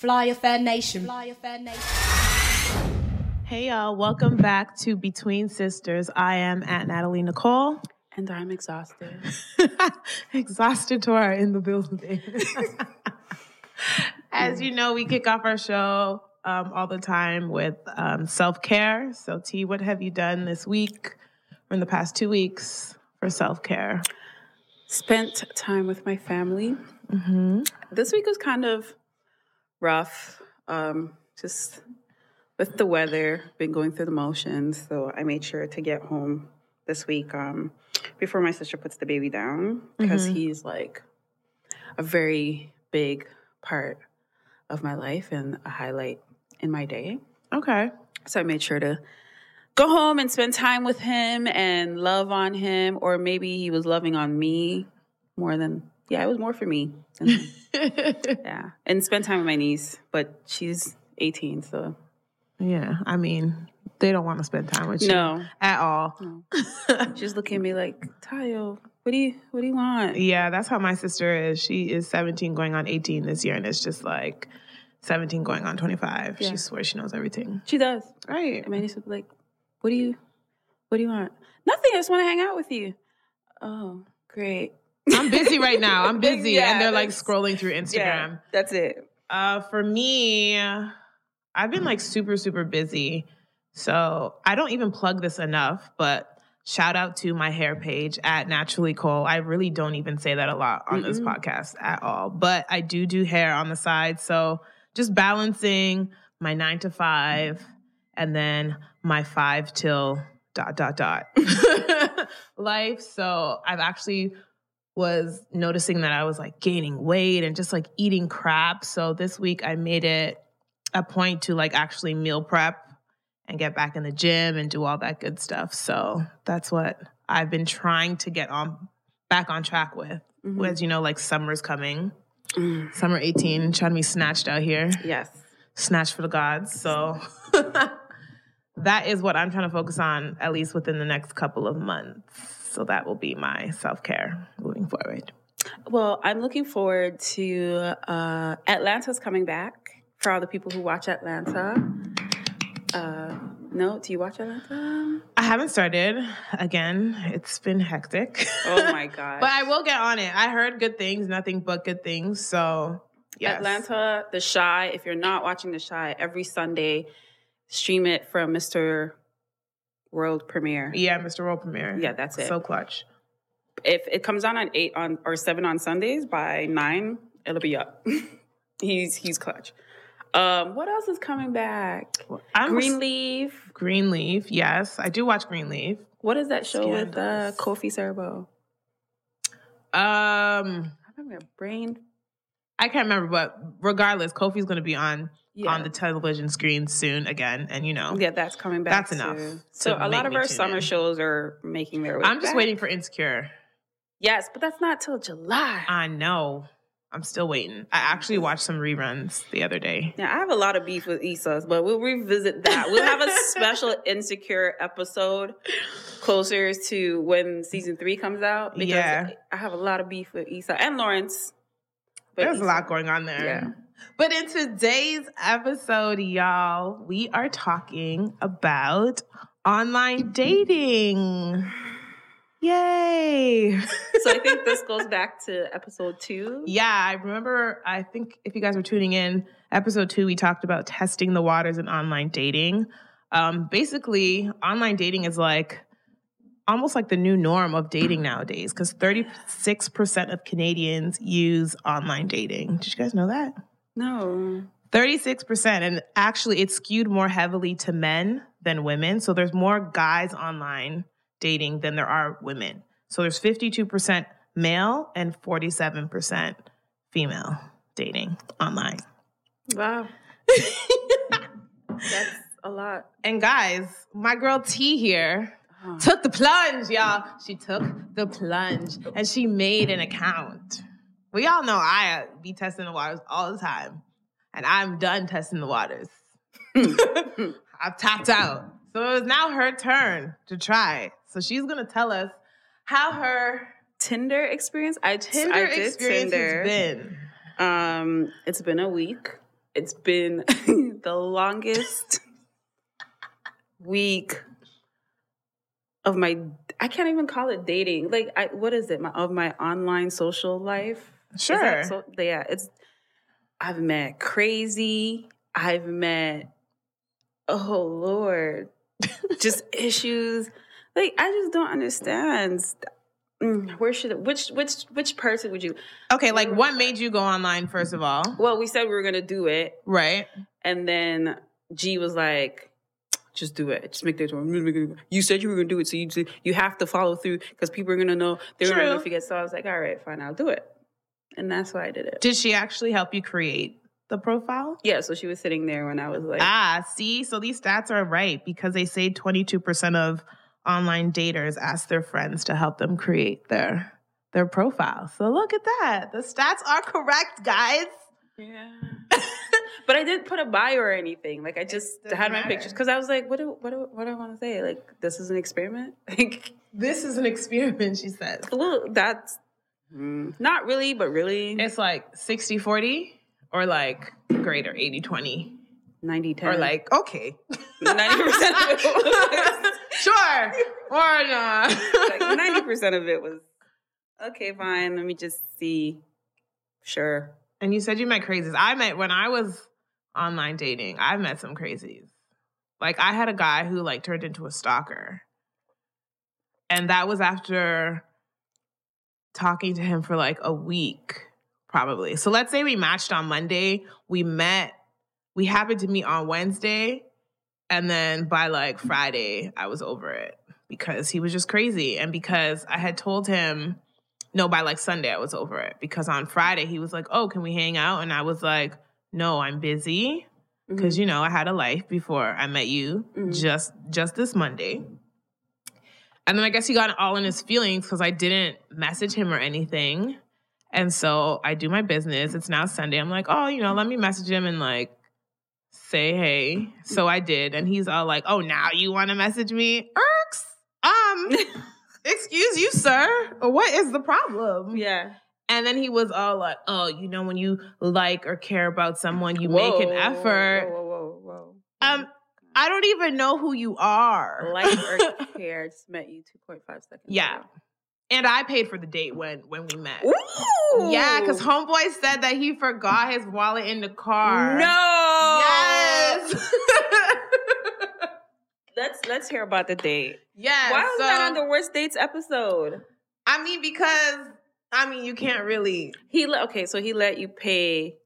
Fly Affair Nation. Fly Affair Nation. Hey y'all, welcome back to Between Sisters. I am at Natalie Nicole. And I'm exhausted. Exhausted tour in the building. As you know, we kick off our show um, all the time with um, self care. So, T, what have you done this week or in the past two weeks for self care? Spent time with my family. Mm-hmm. This week was kind of rough. Um, just with the weather, been going through the motions. So I made sure to get home this week um, before my sister puts the baby down because Mhm. he's like a very big part of my life and a highlight in my day. Okay. So I made sure to go home and spend time with him and love on him, or maybe he was loving on me more than, yeah, it was more for me. than yeah. And spend time with my niece, but she's 18, so yeah, I mean, they don't want to spend time with you no. at all. no. She's looking at me like, Tayo, what do you, what do you want? Yeah, that's how my sister is. She is 17 going on 18 this year, and it's just like 17 going on 25. Yeah. She swears she knows everything. She does. Right. And my niece would be like, what do you, what do you want? Nothing. I just want to hang out with you. Oh, great. I'm busy right now. I'm busy. Yeah, and they're like scrolling through Yeah, Instagram. that's it. Uh, for me, I've been like super, super busy. So I don't even plug this enough, but shout out to my hair page at Naturally Cole. I really don't even say that a lot on this Mm-mm. podcast at all, but I do do hair on the side. So just balancing my nine to five and then my five till dot, dot, dot life. So I've actually was noticing that I was like gaining weight and just like eating crap. So this week I made it a point to like actually meal prep and get back in the gym and do all that good stuff. So that's what I've been trying to get on back on track with. Mhm. As you know, like summer's coming. Mm. Summer 18, trying to be snatched out here. Yes. Snatched for the gods. So that is what I'm trying to focus on, at least within the next couple of months. So that will be my self care moving forward. Well, I'm looking forward to uh, Atlanta's coming back for all the people who watch Atlanta. Uh, no, do you watch Atlanta? I haven't started again. It's been hectic. Oh my god! but I will get on it. I heard good things, nothing but good things. So, yes. Atlanta, The Chi. If you're not watching The Chi, every Sunday, stream it from Mr. World Premiere. Yeah, Mr. World Premiere. Yeah, that's it. So clutch. If it comes on at eight on or seven on Sundays, by nine, it'll be up. he's he's clutch. Um, what else is coming back? I'm Greenleaf. Greenleaf. Yes, I do watch Greenleaf. What is that show with uh, Kofi Siriboe? Um, I don't know, brain. I can't remember, but regardless, Kofi's going to be on Yeah. on the television screen soon again, and you know, yeah, that's coming back. That's enough too. So a lot of our summer in. shows are making their way. I'm just back. waiting for Insecure. Yes, but that's not till July. I know. I'm still waiting. I actually mm-hmm. watched some reruns the other day. Yeah, I have a lot of beef with Issa's, but we'll revisit that. We'll have a special insecure episode closer to when season three comes out. Because Yeah. I have a lot of beef with Issa and Lawrence. There's a lot going on there. Yeah. But in today's episode, y'all, we are talking about online dating. Yay. So I think this goes back to episode two. yeah, I remember, I think if you guys were tuning in, episode two, we talked about testing the waters in online dating. Um, basically, online dating is like almost like the new norm of dating nowadays because 36% of Canadians use online dating. Did you guys know that? No. 36% and actually it's skewed more heavily to men than women so there's more guys online dating than there are women so there's 52% male and 47% female dating online Wow. That's a lot. and guys my girl t here Oh. took the plunge y'all she took the plunge and she made an account we all know i be testing the waters all the time and i'm done testing the waters I've tapped out. So it was now her turn to try. So she's gonna tell us how her Tinder experience. I Tinder I did experience Tinder. has been. Um, it's been a week. it's been the longest week of my I can't even call it dating. Like I what is it? My of my online social life. Sure. So, yeah, it's I've met crazy. I've met oh Lord. just issues. Like I just don't understand. Mm, Where should which which which person would you Okay, like what made you go online first of all? well, we said we were gonna do it, Right. and then G was like, "Just do it. Just make that. You said you were gonna do it, so you you have to follow through because people are gonna know. They're True. gonna forget." So I was like, "All right, fine, I'll do it," and that's why I did it. Did she actually help you create the profile? Yeah, so she was sitting there when I was like, Ah, see, so these stats are right because they say 22% of online daters ask their friends to help them create their their profile. So look at that. The stats are correct, guys. "Yeah," but I didn't put a bio or anything. Like I just had my matter. pictures because I was like, "What do what do, what do I want to say? Like this is an experiment." Like, This is an experiment, she says. well, that's mm, not really, but really, It's like 60-40 or like greater 80-20 90 10 or like okay. 90% of sure. Or not. like 90% of it was okay fine let me just see sure And you said you met crazies. I met when I was online dating, I met some crazies. Like I had a guy who like turned into a stalker. And that was after talking to him for like a week, probably. So let's say we matched on Monday, we met, we happened to meet on Wednesday, and then by like Friday, I was over it because he was just crazy. And because I had told him no, by like Sunday, I was over it because on Friday he was like, "Oh, can we hang out?" And I was like, "No, I'm busy because you know I had a life before I met you Mhm. just just this Monday." And then I guess he got all in his feelings because I didn't message him or anything, and so I do my business. It's now Sunday. I'm like, "Oh, you know, let me message him and like say hey." So I did, and he's all like, "Oh, now you want to message me?" Irks. Um. Excuse you, sir. What is the problem? yeah And then he was all like, "Oh, you know, when you like or care about someone, you make an Whoa, effort." whoa whoa whoa, whoa. Um, I don't even know who you are. like or care just met you 2.5 seconds Yeah. ago. and I paid for the date when when we met. Ooh. Yeah, because homeboy said that he forgot his wallet in the car. no Yes. let's let's hear about the date yes. why was so, that on the worst dates episode I mean, because I mean, you can't really. he let okay so he let you pay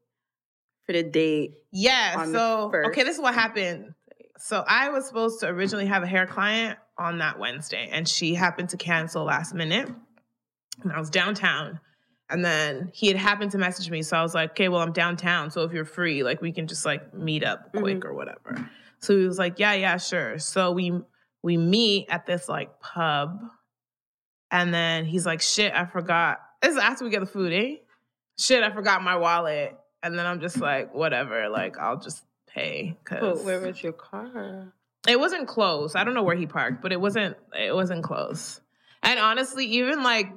for the date Yeah. So okay, this is what happened. So I was supposed to originally have a hair client on that Wednesday, and she happened to cancel last minute. And I was downtown. And then he had happened to message me. So I was like, okay, well, I'm downtown. So if you're free, like we can just like meet up quick or whatever. So he was like, yeah, yeah, sure. So we we meet at this like pub. And then he's like, shit, I forgot. This is after we get the food, eh? Shit, I forgot my wallet. And then I'm just like, whatever, like I'll just pay. Cause but where was your car it wasn't close. I don't know where he parked, but it wasn't it wasn't close. And honestly, even like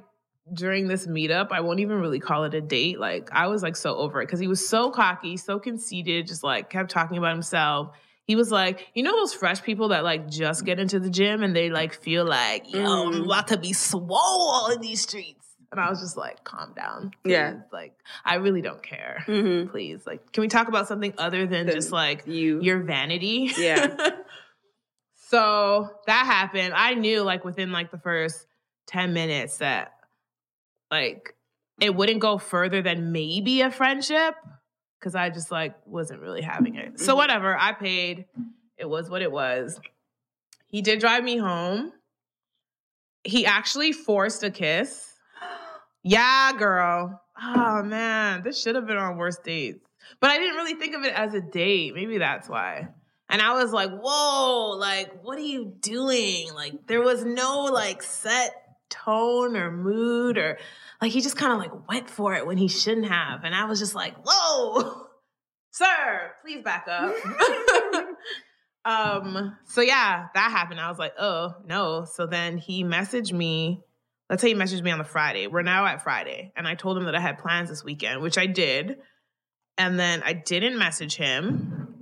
during this meetup, I won't even really call it a date. Like I was like so over it because he was so cocky, so conceited, just like kept talking about himself. He was like, you know those fresh people that like just get into the gym and they like feel like, yo, I'm Mm. about to be swole in these streets. And I was just like, calm down. Yeah. please. Like, I really don't care. mm-hmm. Please. Like, can we talk about something other than Than just like you your vanity. Yeah. so that happened. I knew like within like the first 10 minutes that like it wouldn't go further than maybe a friendship because I just like wasn't really having it. So Mhm. whatever, I paid. It was what it was. He did drive me home. He actually forced a kiss. Yeah, girl. Oh man, this should have been on worst dates. But I didn't really think of it as a date. Maybe that's why. And I was like, whoa, like, what are you doing? Like, there was no like set tone or mood or like he just kind of like went for it when he shouldn't have. And I was just like, whoa, sir, please back up. um, so yeah, that happened. I was like, oh no. So then he messaged me. Let's say he messaged me on the Friday. We're now at Friday. And I told him that I had plans this weekend, which I did. And then I didn't message him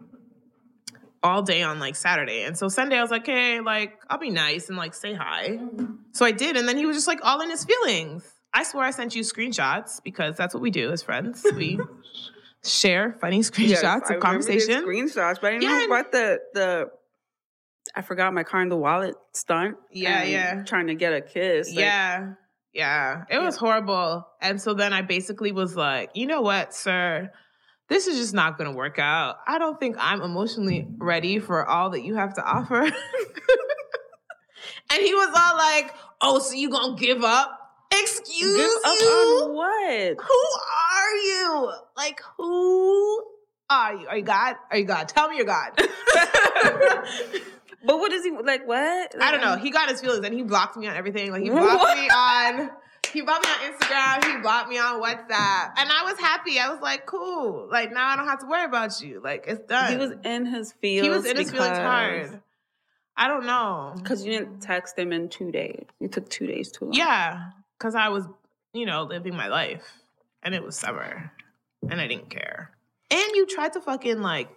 all day on like Saturday. And so Sunday I was like, hey, like, I'll be nice and like say hi. So I did. And then he was just like all in his feelings. I swear I sent you screenshots because that's what we do as friends. We share funny screenshots of conversation. Screenshots, but I didn't Yeah, know about the the. I forgot my car in the wallet stunt. Yeah, yeah. Trying to get a kiss. like, yeah. Yeah. It was horrible. And so then I basically was like, you know what, sir? This is just not going to work out. I don't think I'm emotionally ready for all that you have to offer. and he was all like, oh, so you going to give up? Excuse Give up you? on what? Who are you? Like, who are you? Are you God? Are you God? Tell me you're God. But what is he like? What? I don't know. He got his feelings and he blocked me on everything. Like he blocked me on he blocked me on Instagram, he blocked me on WhatsApp. And I was happy. I was like, cool. Like now I don't have to worry about you. Like it's done. He was in his feelings. he was in his feelings hard. I don't know. Because you didn't text him in two days. You took two days too long. Yeah. Cause I was, you know, living my life. And it was summer. And I didn't care. And you tried to fucking like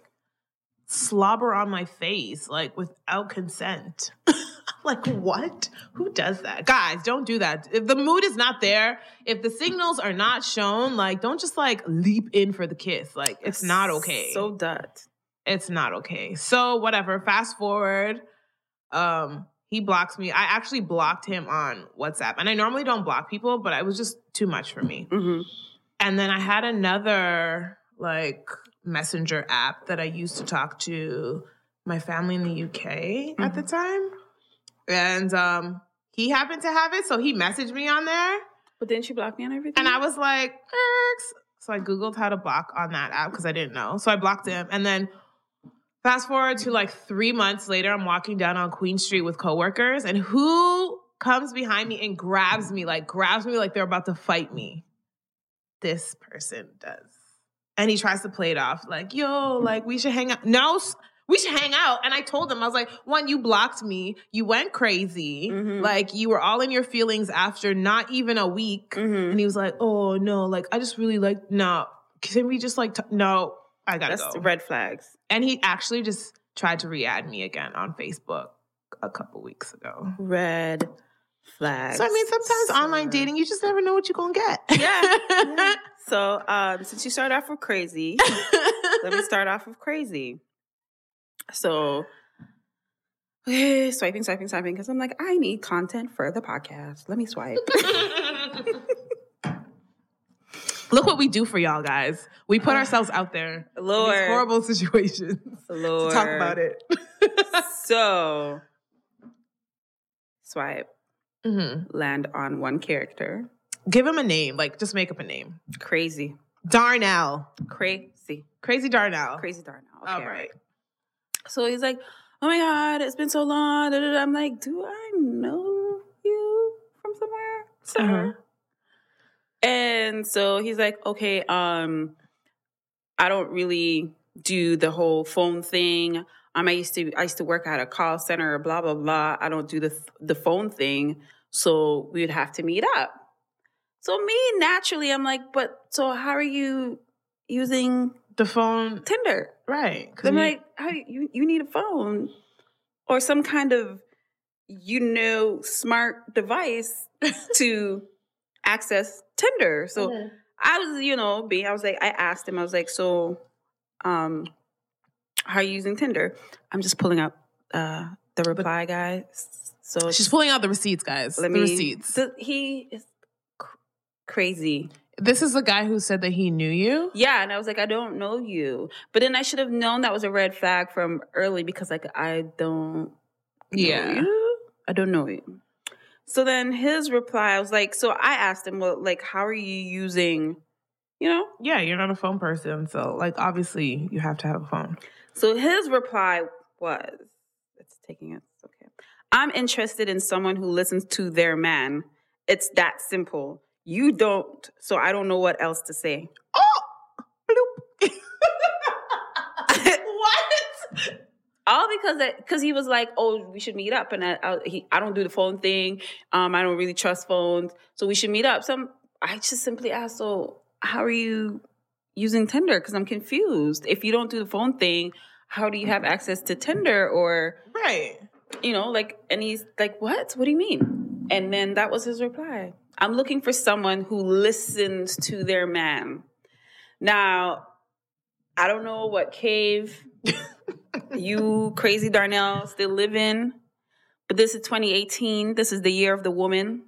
slobber on my face, like without consent. like, what? Who does that? Guys, don't do that. If the mood is not there, if the signals are not shown, like, don't just like leap in for the kiss. Like, it's not okay. So dut. it's not okay. So whatever. Fast forward. Um, he blocks me. I actually blocked him on WhatsApp. And I normally don't block people, but it was just too much for me. Mm-hmm. And then I had another like messenger app that I used to talk to my family in the UK at the time. And um he happened to have it, so he messaged me on there. But didn't you block me on everything? And I was like, Erks. So I Googled how to block on that app because I didn't know. So I blocked him. And then fast forward to like three months later, I'm walking down on Queen Street with coworkers, and who comes behind me and grabs me, like grabs me like they're about to fight me? This person does. And he tries to play it off like, yo, like we should hang out. No, we should hang out. And I told him, I was like, one, you blocked me. You went crazy. Mhm. Like you were all in your feelings after not even a week. Mhm. And he was like, "Oh no, like I just really like no. Can we just like t- no? I gotta That's go." red flags. and he actually just tried to re-add me again on Facebook a couple weeks ago. Red flags. So I mean, sometimes online dating, you just never know what you're gonna get. Yeah. yeah. So um, since you started off with crazy, let me start off with crazy. So, swiping, swiping, swiping, because I'm like, I need content for the podcast. Let me swipe. Look what we do for y'all guys. We put ourselves out there in Lord. these horrible situations Lord. to talk about it. So, swipe, Mhm. land on one character. Give him a name. Like, just make up a name. Crazy. Darnell. Crazy. Crazy Darnell. Crazy Darnell. Okay, All right. right. So he's like, "Oh my god, it's been so long." da, da, da." I'm like, "Do I know you from somewhere, sir?" Uh-huh. And so he's like, "Okay, um, I don't really do the whole phone thing. Um, I used to I used to work at a call center, blah blah blah. I don't do the the phone thing, so we would have to meet up." So me naturally, I'm like, "But so how are you using The phone, Tinder?" right? I'm we- like, how you you need a phone or some kind of you know smart device to access Tinder. So I was, you know, being I was like, I asked him, I was like, so um how are you using Tinder? I'm just pulling up uh the reply guys. So She's pulling out the receipts, guys. let the me receipts. the- he is cr- crazy. this is the guy who said that he knew you. Yeah, and I was like, I don't know you. But then I should have known that was a red flag from early because like I don't know Yeah. you. I don't know you. So then his reply, I was like, so I asked him, well, like, how are you using, you know? Yeah, you're not a phone person, so like obviously you have to have a phone. So his reply was, it's taking it. Okay. I'm interested in someone who listens to their man. It's that simple. You don't, so I don't know what else to say. Oh, bloop. what? all because that because he was like, "Oh, we should meet up," and I, I, he, I don't do the phone thing. Um, I don't really trust phones, so we should meet up. So I'm- I just simply asked, "So how are you using Tinder because I'm confused. If you don't do the phone thing, how do you have access to Tinder or Right. you know, like, and he's like, what? What do you mean? And then that was his reply. I'm looking for someone who listens to their man. Now, I don't know what cave you crazy Darnell still live in, but this is 2018. This is the year of the woman.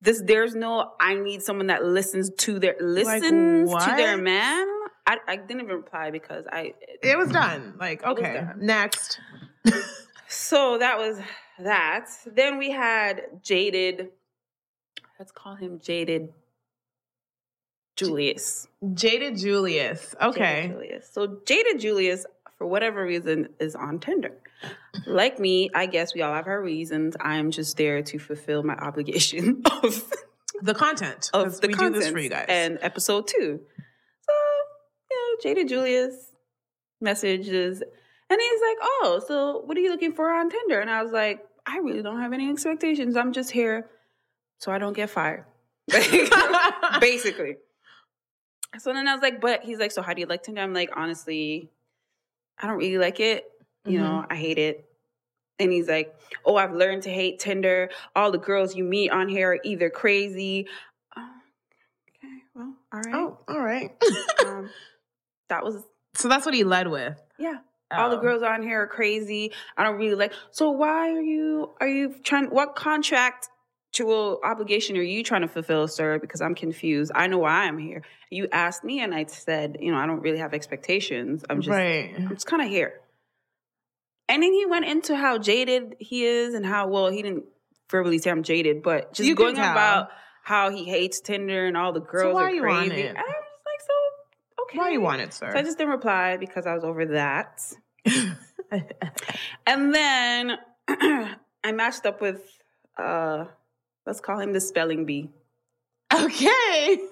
This there's no I need someone that listens to their listens to their man. I, I didn't even reply because I It was done. Like, okay, done. next. So that was that. Then we had Jaded. Let's call him Jaded Julius. Jaded Julius. Okay. Jaded Julius. So Jaded Julius, for whatever reason, is on Tinder. Like me, I guess we all have our reasons. I'm just there to fulfill my obligation of, The content. of the we content do this for you guys. and episode two. So, you know, Jaded Julius messages and he's like, Oh, so what are you looking for on Tinder? And I was like, I really don't have any expectations. I'm just here so I don't get fired. Basically. So then I was like, but he's like, so how do you like Tinder? I'm like, honestly, I don't really like it. You know, I hate it. And he's like, oh, I've learned to hate Tinder. All the girls you meet on here are either crazy. Oh, okay, well, all right. oh, all right. Um, that was so that's what he led with. yeah. All the Oh. girls on here are crazy. I don't really like. So why are you are you trying? What contractual obligation are you trying to fulfill, sir? Because I'm confused. I know why I'm here. You asked me, and I said, you know, I don't really have expectations. I'm just, right. I'm just kind of here. And then he went into how jaded he is, and how well he didn't verbally say I'm jaded, but just You going about how he hates Tinder and all the girls why are you on crazy. it? And I'm just like, so okay. Why you want it, sir? So I just didn't reply because I was over that. And then I matched up with uh let's call him the spelling bee. okay.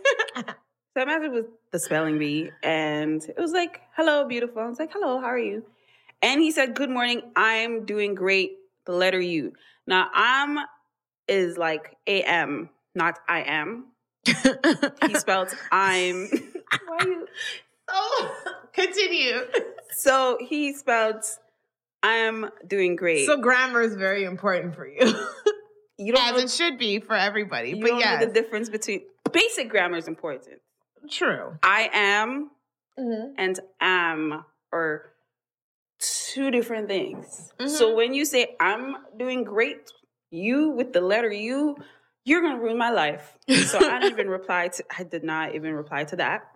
So I up with the spelling bee and it was like, hello, beautiful. I was like, hello, how are you? And he said, Good morning, I'm doing great. The letter U. Now I'm is like AM, not I am. He spelled I'm why you oh, continue. so he spelled I'm doing great. So grammar is very important for you, you don't as know it should be for everybody. You but don't know the difference between basic grammar is important. true. I am mm-hmm. and am are two different things. So mm-hmm. when you say I'm doing great, you with the letter U, you're gonna ruin my life. So I didn't even reply to I did not even reply to that.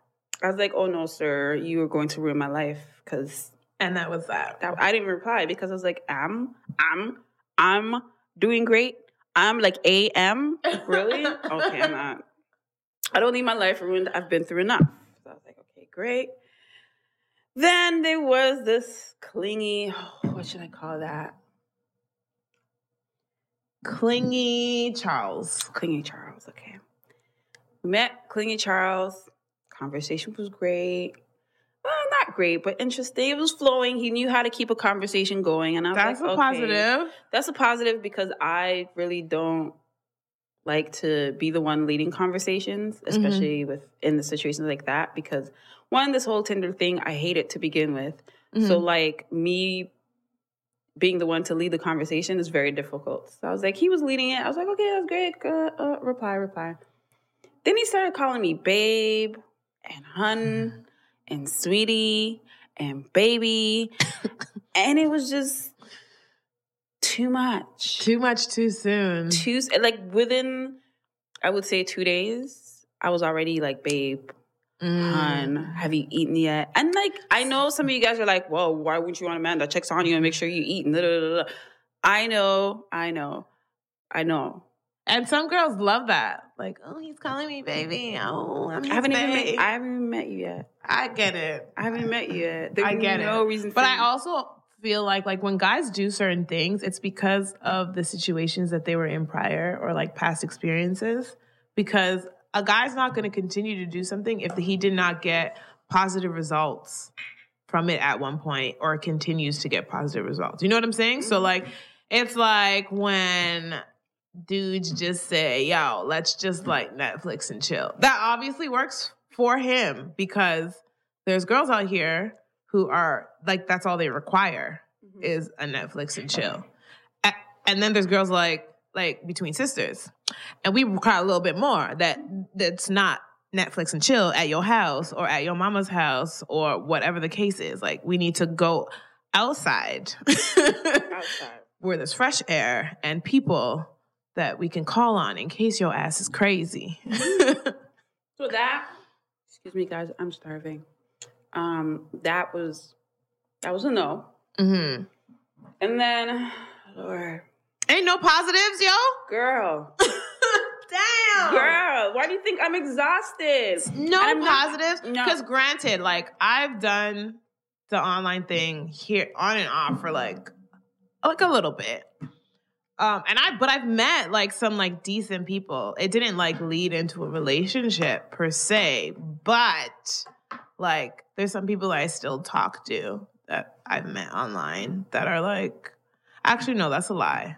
I was like, oh no, sir, you are going to ruin my life because And that was that. that I didn't reply because I was like, am, I'm, I'm doing great. I'm like AM. Really? okay, I'm not. I don't need my life ruined. I've been through enough. So I was like, okay, great. Then there was this clingy, what should I call that? Clingy Charles. Clingy Charles, okay. Met Clingy Charles. Conversation was great. Not great, but interesting. It was flowing. He knew how to keep a conversation going. And I was like, That's like, a okay. positive. That's a positive because I really don't like to be the one leading conversations, especially with in the situations like that. Because one, this whole Tinder thing, I hate it to begin with. So like me being the one to lead the conversation is very difficult. So I was like, he was leading it. I was like, okay, that's great. Uh, uh, reply, reply. Then he started calling me babe and hun and sweetie and baby. and it was just too much. Too much too soon. Two, like within, I would say two days, I was already like, babe, Mm. hun, have you eaten yet? And like, I know some of you guys are like, well, why wouldn't you want a man that checks on you and make sure you eat? And. I know, I know, I know. And some girls love that. Like, oh, he's calling me baby. Oh, I'm I haven't even met, I haven't even met you yet. I get it. I haven't met you yet. There's I get no it. reason. But I you- also feel like like when guys do certain things, it's because of the situations that they were in prior or like past experiences. Because a guy's not going to continue to do something if he did not get positive results from it at one point or continues to get positive results. You know what I'm saying? So mm-hmm. like it's like when dudes just say, "Yo, let's just like Netflix and chill." That obviously works for him because there's girls out here who are like that's all they require Mhm. is a Netflix and chill. And then there's girls like like between sisters. And we require a little bit more that that's not Netflix and chill at your house or at your mama's house or whatever the case is. Like we need to go outside Outside. where there's fresh air and people that we can call on in case your ass is crazy. So that, excuse me, guys, I'm starving. Um, that was that was a no. hmm And then, Lord, Ain't no positives, yo. girl, Damn. girl, why do you think I'm exhausted? No I'm positives. no. Because granted, like I've done the online thing here on and off for like like a little bit. Um, and I but I've met like some like decent people. It didn't like lead into a relationship per se, but like there's some people I still talk to that I've met online that are like actually no, that's a lie.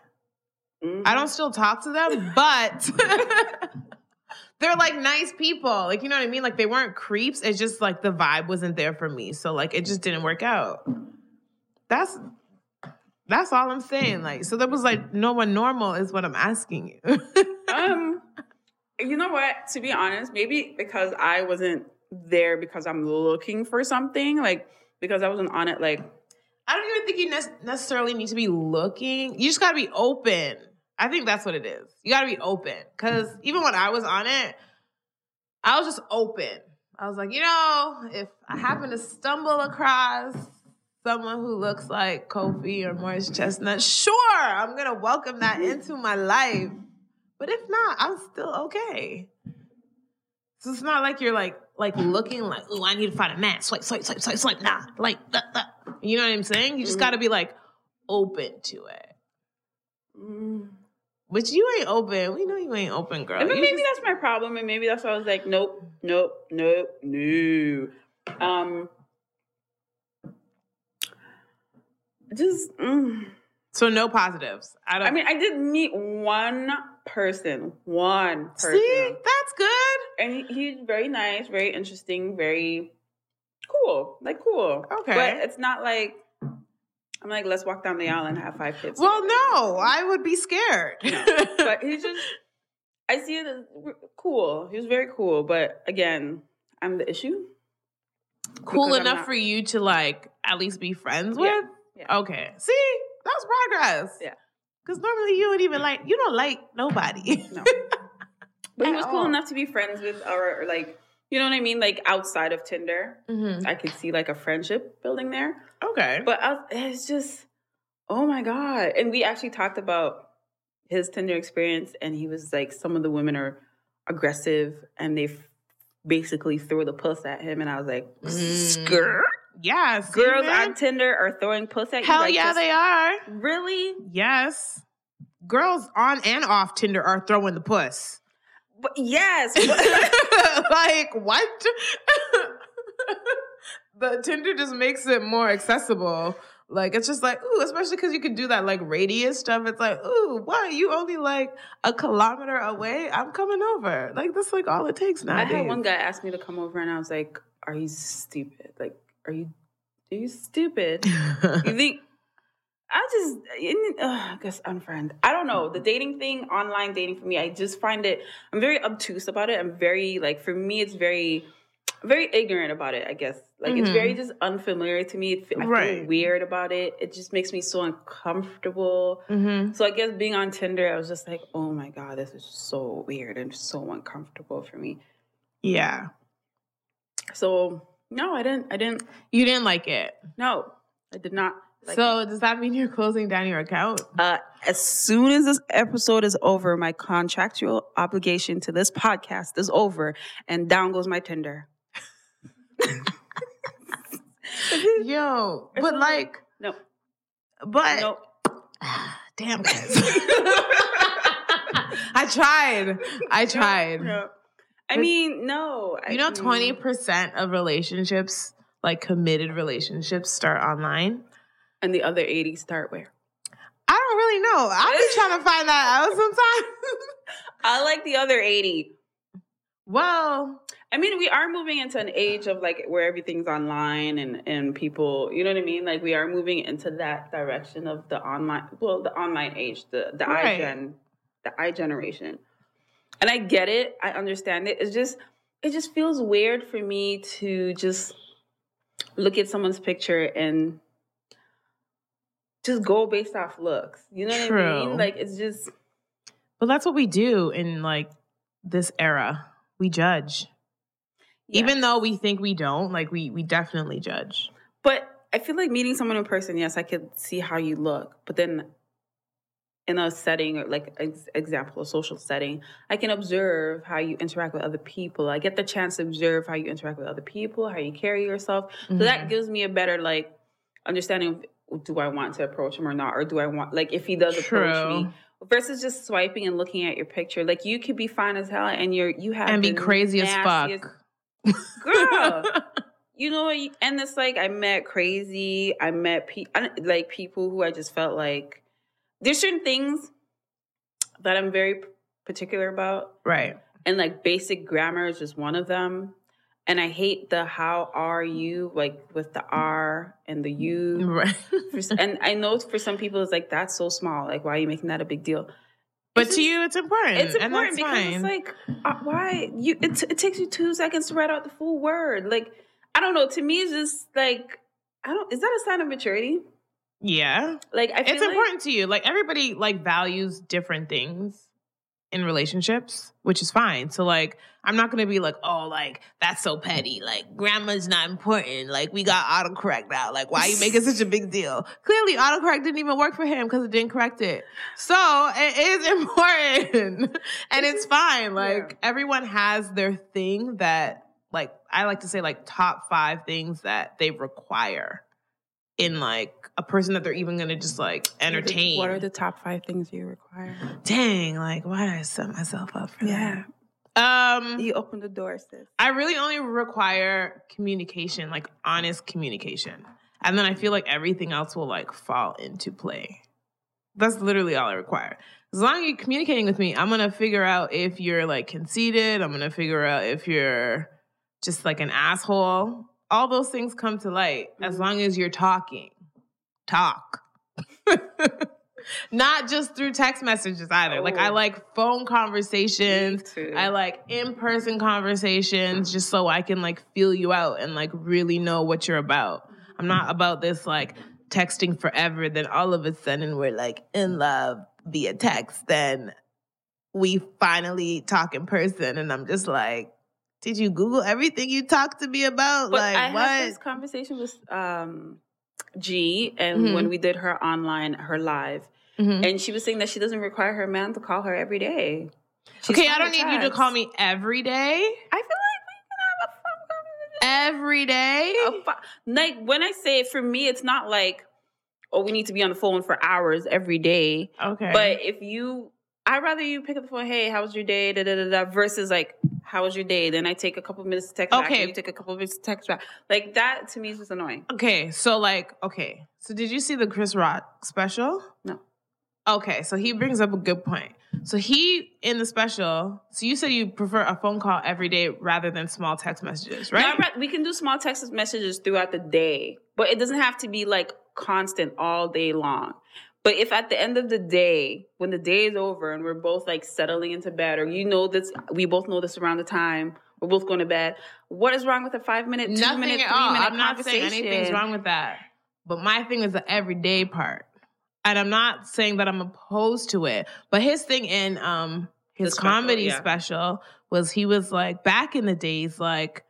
Mhm. I don't still talk to them, but they're like nice people. Like, you know what I mean? Like, they weren't creeps. It's just like the vibe wasn't there for me. So, like, it just didn't work out. That's that's all I'm saying. Like, so there was like no one normal is what I'm asking you. um, you know what? To be honest, maybe because I wasn't there because I'm looking for something, like because I wasn't on it, like I don't even think you ne- necessarily need to be looking. You just got to be open. I think that's what it is. You got to be open. Because even when I was on it, I was just open. I was like, you know, if I happen to stumble across someone who looks like Kofi or Morris Chestnut, sure, I'm to welcome that into my life. But if not, I'm still okay. So it's not like you're like like looking like, oh, I need to find a man. Swipe, swipe, swipe, swipe, swipe. Nah, like that, that. You know what I'm saying? You just Mhm. got to be like open to it. mm. But you ain't open. We know you ain't open, girl. You maybe just- that's my problem, and maybe that's why I was like, nope, nope, nope, no. Um, just, mm. so no positives. I don't. I mean, I did meet one person, one person, see, that's good. and he, he's very nice, very interesting, very cool, like cool. Okay. but it's not like I'm like, let's walk down the aisle and have five kids. Well, no, I would be scared. but he's just I see it as cool. He was very cool, but again, I'm the issue. cool enough not- for you to like at least be friends Yeah, with. Yeah. Okay. See, that's progress. Yeah. Because normally you would even like you don't like nobody. No. But he was cool all. enough to be friends with our or like you know what I mean? Like outside of Tinder. Mhm. I could see like a friendship building there. Okay. But I, it's just oh my God. And we actually talked about his Tinder experience and he was like some of the women are aggressive and they basically threw the puss at him and I was like Mm. skirt. Yeah. Girls man? on Tinder are throwing puss at you. Hell like, yeah, they are. Really? Yes. Girls on and off Tinder are throwing the puss. But yes. like what? the Tinder just makes it more accessible. Like it's just like ooh, especially because you can do that like radius stuff. It's like ooh, what? You only like a kilometer away? I'm coming over. Like that's like all it takes now. I had one guy ask me to come over and I was like, Are you stupid? Like, are you are you stupid? You think I just ugh, I guess unfriend. I don't know. The dating thing, online dating for me, I just find it I'm very obtuse about it. I'm very like for me it's very very ignorant about it, I guess. Like it's Mhm. very just unfamiliar to me. It, I feel Right. weird about it. It just makes me so uncomfortable. hmm So I guess being on Tinder, I was just like, oh my God, this is so weird and so uncomfortable for me. Yeah, So no, I didn't I didn't you didn't like it. no, I did not like so does that mean you're closing down your account? Uh, as soon as this episode is over, my contractual obligation to this podcast is over, and down goes my Tinder. Yo, It's but like, No, but no. damn guys. I tried. I tried. No. I mean, no. I- You know, mm, twenty percent of relationships, like committed relationships, start online. And the other 80 start where? I don't really know. I've been trying to find that out sometimes. I like the other 80. well, I mean, we are moving into an age of like where everything's online and and people, you know what I mean? Like we are moving into that direction of the online, well, the online age, the the Right. iGen, the i generation. And I get it. I understand it. It's just it just feels weird for me to just look at someone's picture and just go based off looks. You know what I mean? Like it's just But that's what we do in like this era. We judge. Even though we think we don't, like we we definitely judge. But I feel like meeting someone in person, yes, I could see how you look. But then in a setting, or like ex- example, a social setting, I can observe how you interact with other people. I get the chance to observe how you interact with other people, how you carry yourself. So that Mhm. gives me a better like understanding of do I want to approach him or not, or do I want like if he does approach me versus just swiping and looking at your picture. Like you could be fine as hell and you're you have and be crazy as fuck. girl. you know, and it's like I met crazy. I met pe- I, like people who I just felt like there's certain things that I'm very particular about, right. and like basic grammar is just one of them. And I hate the how are you like with the R and the U. Right. And I know for some people it's like that's so small. Like why are you making that a big deal? But It's to just- you, it's important. It's and important that's because fine. it's like uh, why you it, it takes you two seconds to write out the full word. Like I don't know. To me, it's just like I don't. Is that a sign of maturity? Yeah. Like I feel It's like, important to you. Like everybody like values different things in relationships, which is fine. So like I'm not gonna be like, oh, like that's so petty. Like grammar's not important. Like we got autocorrect now. Like why are you making such a big deal? Clearly autocorrect didn't even work for him because it didn't correct it. So it is important. and it's fine. Like everyone has their thing that like I like to say like top five things that they require in like a person that they're even gonna just like entertain. What are the top five things you require? Dang, like why did I set myself up for that? Yeah, that? Um you open the door, sis. I really only require communication, like honest communication. And then I feel like everything else will like fall into play. That's literally all I require. As long as you're communicating with me, I'm gonna figure out if you're like conceited. I'm gonna figure out if you're just like an asshole. All those things come to light as long as you're talking. Talk. Not just through text messages either. Like I Oh. like phone conversations. I like in person conversations just so I can like feel you out and like really know what you're about. I'm not about this like texting forever, then all of a sudden we're like in love via text. Then we finally talk in person, and I'm just like, did you Google everything you talked to me about? But like, I what? had this conversation with um, G, and when we did her online, her live, Mhm. and she was saying that she doesn't require her man to call her every day. She's Okay, I don't need you to call me every day. I feel like we can have a phone conversation. Every day. fi- like when I say it for me, it's not like oh we need to be on the phone for hours every day. Okay. But if you, I'd rather you pick up the phone. Hey, how was your day? Da, da, da, da, versus like how was your day? Then I take a couple minutes to text back. Okay. And you take a couple minutes to text back. Like that to me is just annoying. Okay, so like, okay, so did you see the Chris Rock special? No. Okay, so he brings up a good point. So he in the special. So you said you prefer a phone call every day rather than small text messages, right? I'd we can do small text messages throughout the day, but it doesn't have to be like constant all day long. But if at the end of the day, when the day is over and we're both like settling into bed, or you know this, we both know this around the time we're both going to bed. What is wrong with a five minute, two Nothing minute, three all. minute I'm not saying anything's wrong with that. But my thing is the everyday part. And I'm not saying that I'm opposed to it. But his thing in um his The special, comedy yeah. special was he was like back in the days, like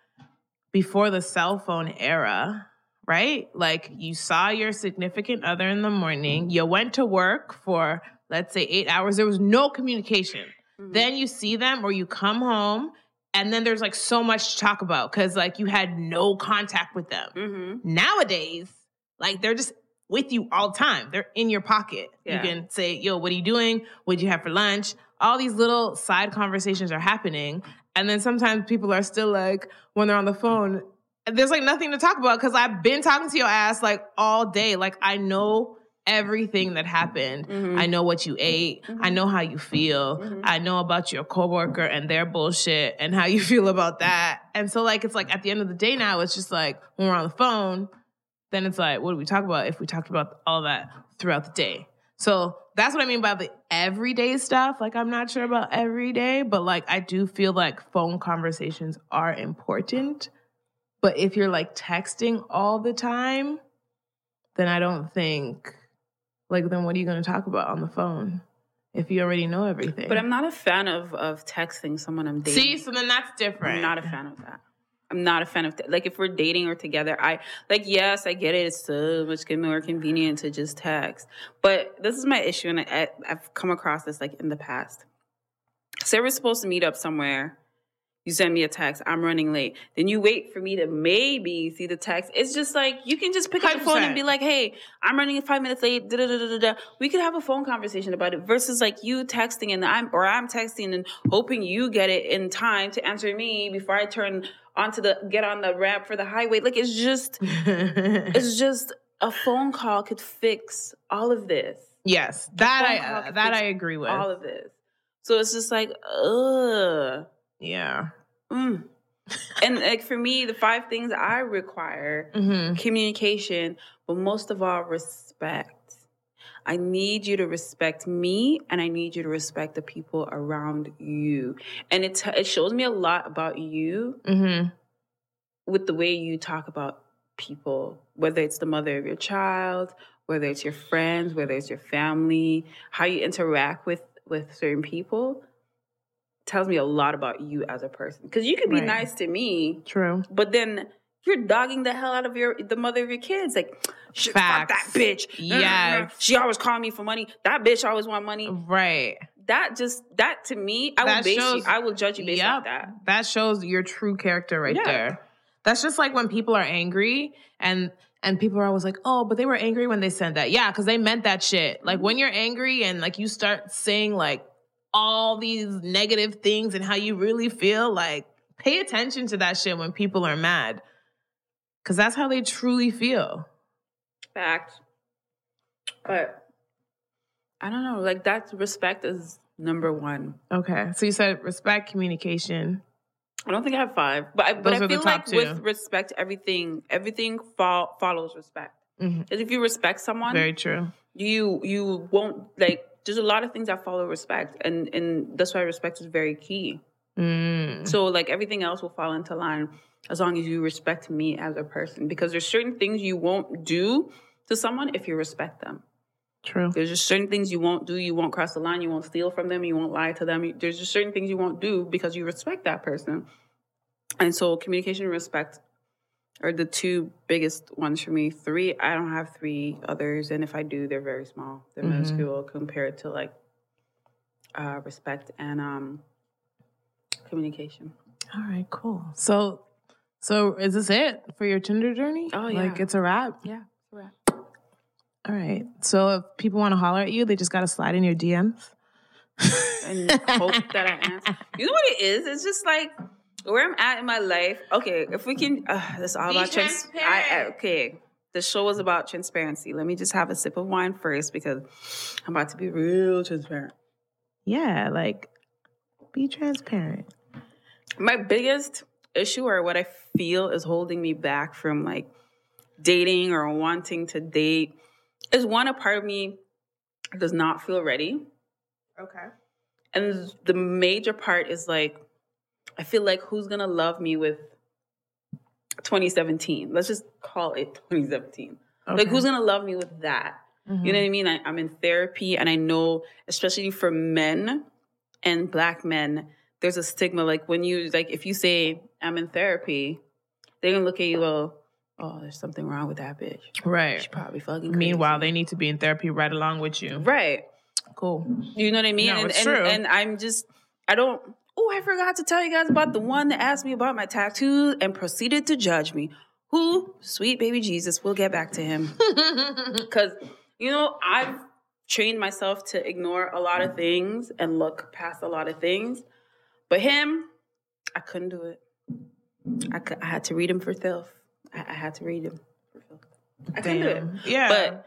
before the cell phone era, right? Like you saw your significant other in the morning, you went to work for let's say eight hours, there was no communication. Mhm. Then you see them or you come home and then there's like so much to talk about because like you had no contact with them. Mhm. Nowadays, like they're just with you all the time. They're in your pocket. Yeah. You can say, yo, what are you doing? What would you have for lunch? All these little side conversations are happening. And then sometimes people are still like, when they're on the phone, there's like nothing to talk about because I've been talking to your ass like all day. Like I know everything that happened. Mhm. I know what you ate. I know how you feel. Mhm. I know about your coworker and their bullshit and how you feel about that. And so like it's like at the end of the day now, it's just like when we're on the phone, then it's like, what do we talk about if we talked about all that throughout the day? So that's what I mean by the everyday stuff. Like I'm not sure about every day, but like I do feel like phone conversations are important. But if you're like texting all the time, then I don't think like then what are you going to talk about on the phone if you already know everything? But I'm not a fan of of texting someone I'm dating. See, so then that's different. I'm not a fan of that. I'm not a fan of that. Like if we're dating or together, I like yes, I get it. It's so much more convenient to just text. But this is my issue, and I, I've come across this like in the past. Say we're supposed to meet up somewhere. You send me a text. I'm running late. Then you wait for me to maybe see the text. It's just like you can just pick up the phone and be like, "Hey, I'm running five minutes late." Da, da, da, da, da. We could have a phone conversation about it versus like you texting and I'm or I'm texting and hoping you get it in time to answer me before I turn onto the get on the ramp for the highway. Like it's just it's just a phone call could fix all of this. yes, that I can uh, that I agree with. All of this. So it's just like, ugh. Yeah. Mm. and like for me, the five things I require hmm communication, but most of all, respect. I need you to respect me and I need you to respect the people around you. And it, it shows me a lot about you hmm with the way you talk about people, whether it's the mother of your child, whether it's your friends, whether it's your family, how you interact with with certain people tells me a lot about you as a person. Because you could be Right. nice to me, True. but then you're dogging the hell out of your the mother of your kids. Like, "Shit, fuck that bitch. Yeah, she always call me for money. That bitch always want money. Right. That just that to me, I will base shows- you. I will judge you based Yep. off that. That shows your true character right Yeah. there. That's just like when people are angry and and people are always like, "Oh, but they were angry when they said that." Yeah, cuz they meant that shit. Like mm-hmm. when you're angry and like you start saying like all these negative things and how you really feel, like pay attention to that shit when people are mad. Cuz that's how they truly feel. Fact. But I don't know. Like that respect is number one. Okay. So you said respect, communication. I don't think I have five, but I, but I feel like two. with respect, everything everything fol- follows respect. Mhm. Because if you respect someone, Very true. you you won't like. There's a lot of things that follow respect, and and that's why respect is very key. Mm. So like everything else will fall into line as long as you respect me as a person. Because there's certain things you won't do to someone if you respect them. True. There's just certain things you won't do. You won't cross the line. You won't steal from them. You won't lie to them. There's just certain things you won't do because you respect that person. And so communication and respect are the two biggest ones for me. Three, I don't have three others. And if I do, they're very small. They're Mhm. minuscule compared to like uh, respect and um, communication. All right, cool. So, so is this it for your Tinder journey? Oh, yeah, like it's a wrap. Yeah. correct. All right. So if people want to holler at you, they just got to slide in your DMs. and hope that I answer. You know what it is? It's just like where I'm at in my life. Okay, if we can, uh, that's all Be about trans- I, I, okay, the show was about transparency. Let me just have a sip of wine first because I'm about to be real transparent. Yeah, like be transparent. My biggest issue or what I feel is holding me back from like dating or wanting to date is one, a part of me does not feel ready. Okay. And the major part is like, I feel like who's gonna love me with 2017? Let's just call it 2017. Like, who's gonna love me with that? Mm-hmm. You know what I mean? I, I'm in therapy, and I know, especially for men and black men, there's a stigma. Like when you like, if you say I'm in therapy, they're gonna look at you. Well, oh, there's something wrong with that bitch. She right? probably fucking. Crazy. Meanwhile, they need to be in therapy right along with you. right. Cool. You know what I mean? No, and, it's and, true. and I'm just, I don't. Oh, I forgot to tell you guys about the one that asked me about my tattoos and proceeded to judge me. Who, sweet baby Jesus, we'll get back to him. Because, you know, I've trained myself to ignore a lot of things and look past a lot of things. But him, I couldn't do it. I, cou- I had to read him for filth. I, I had to read him for filth. I couldn't do it. Yeah. But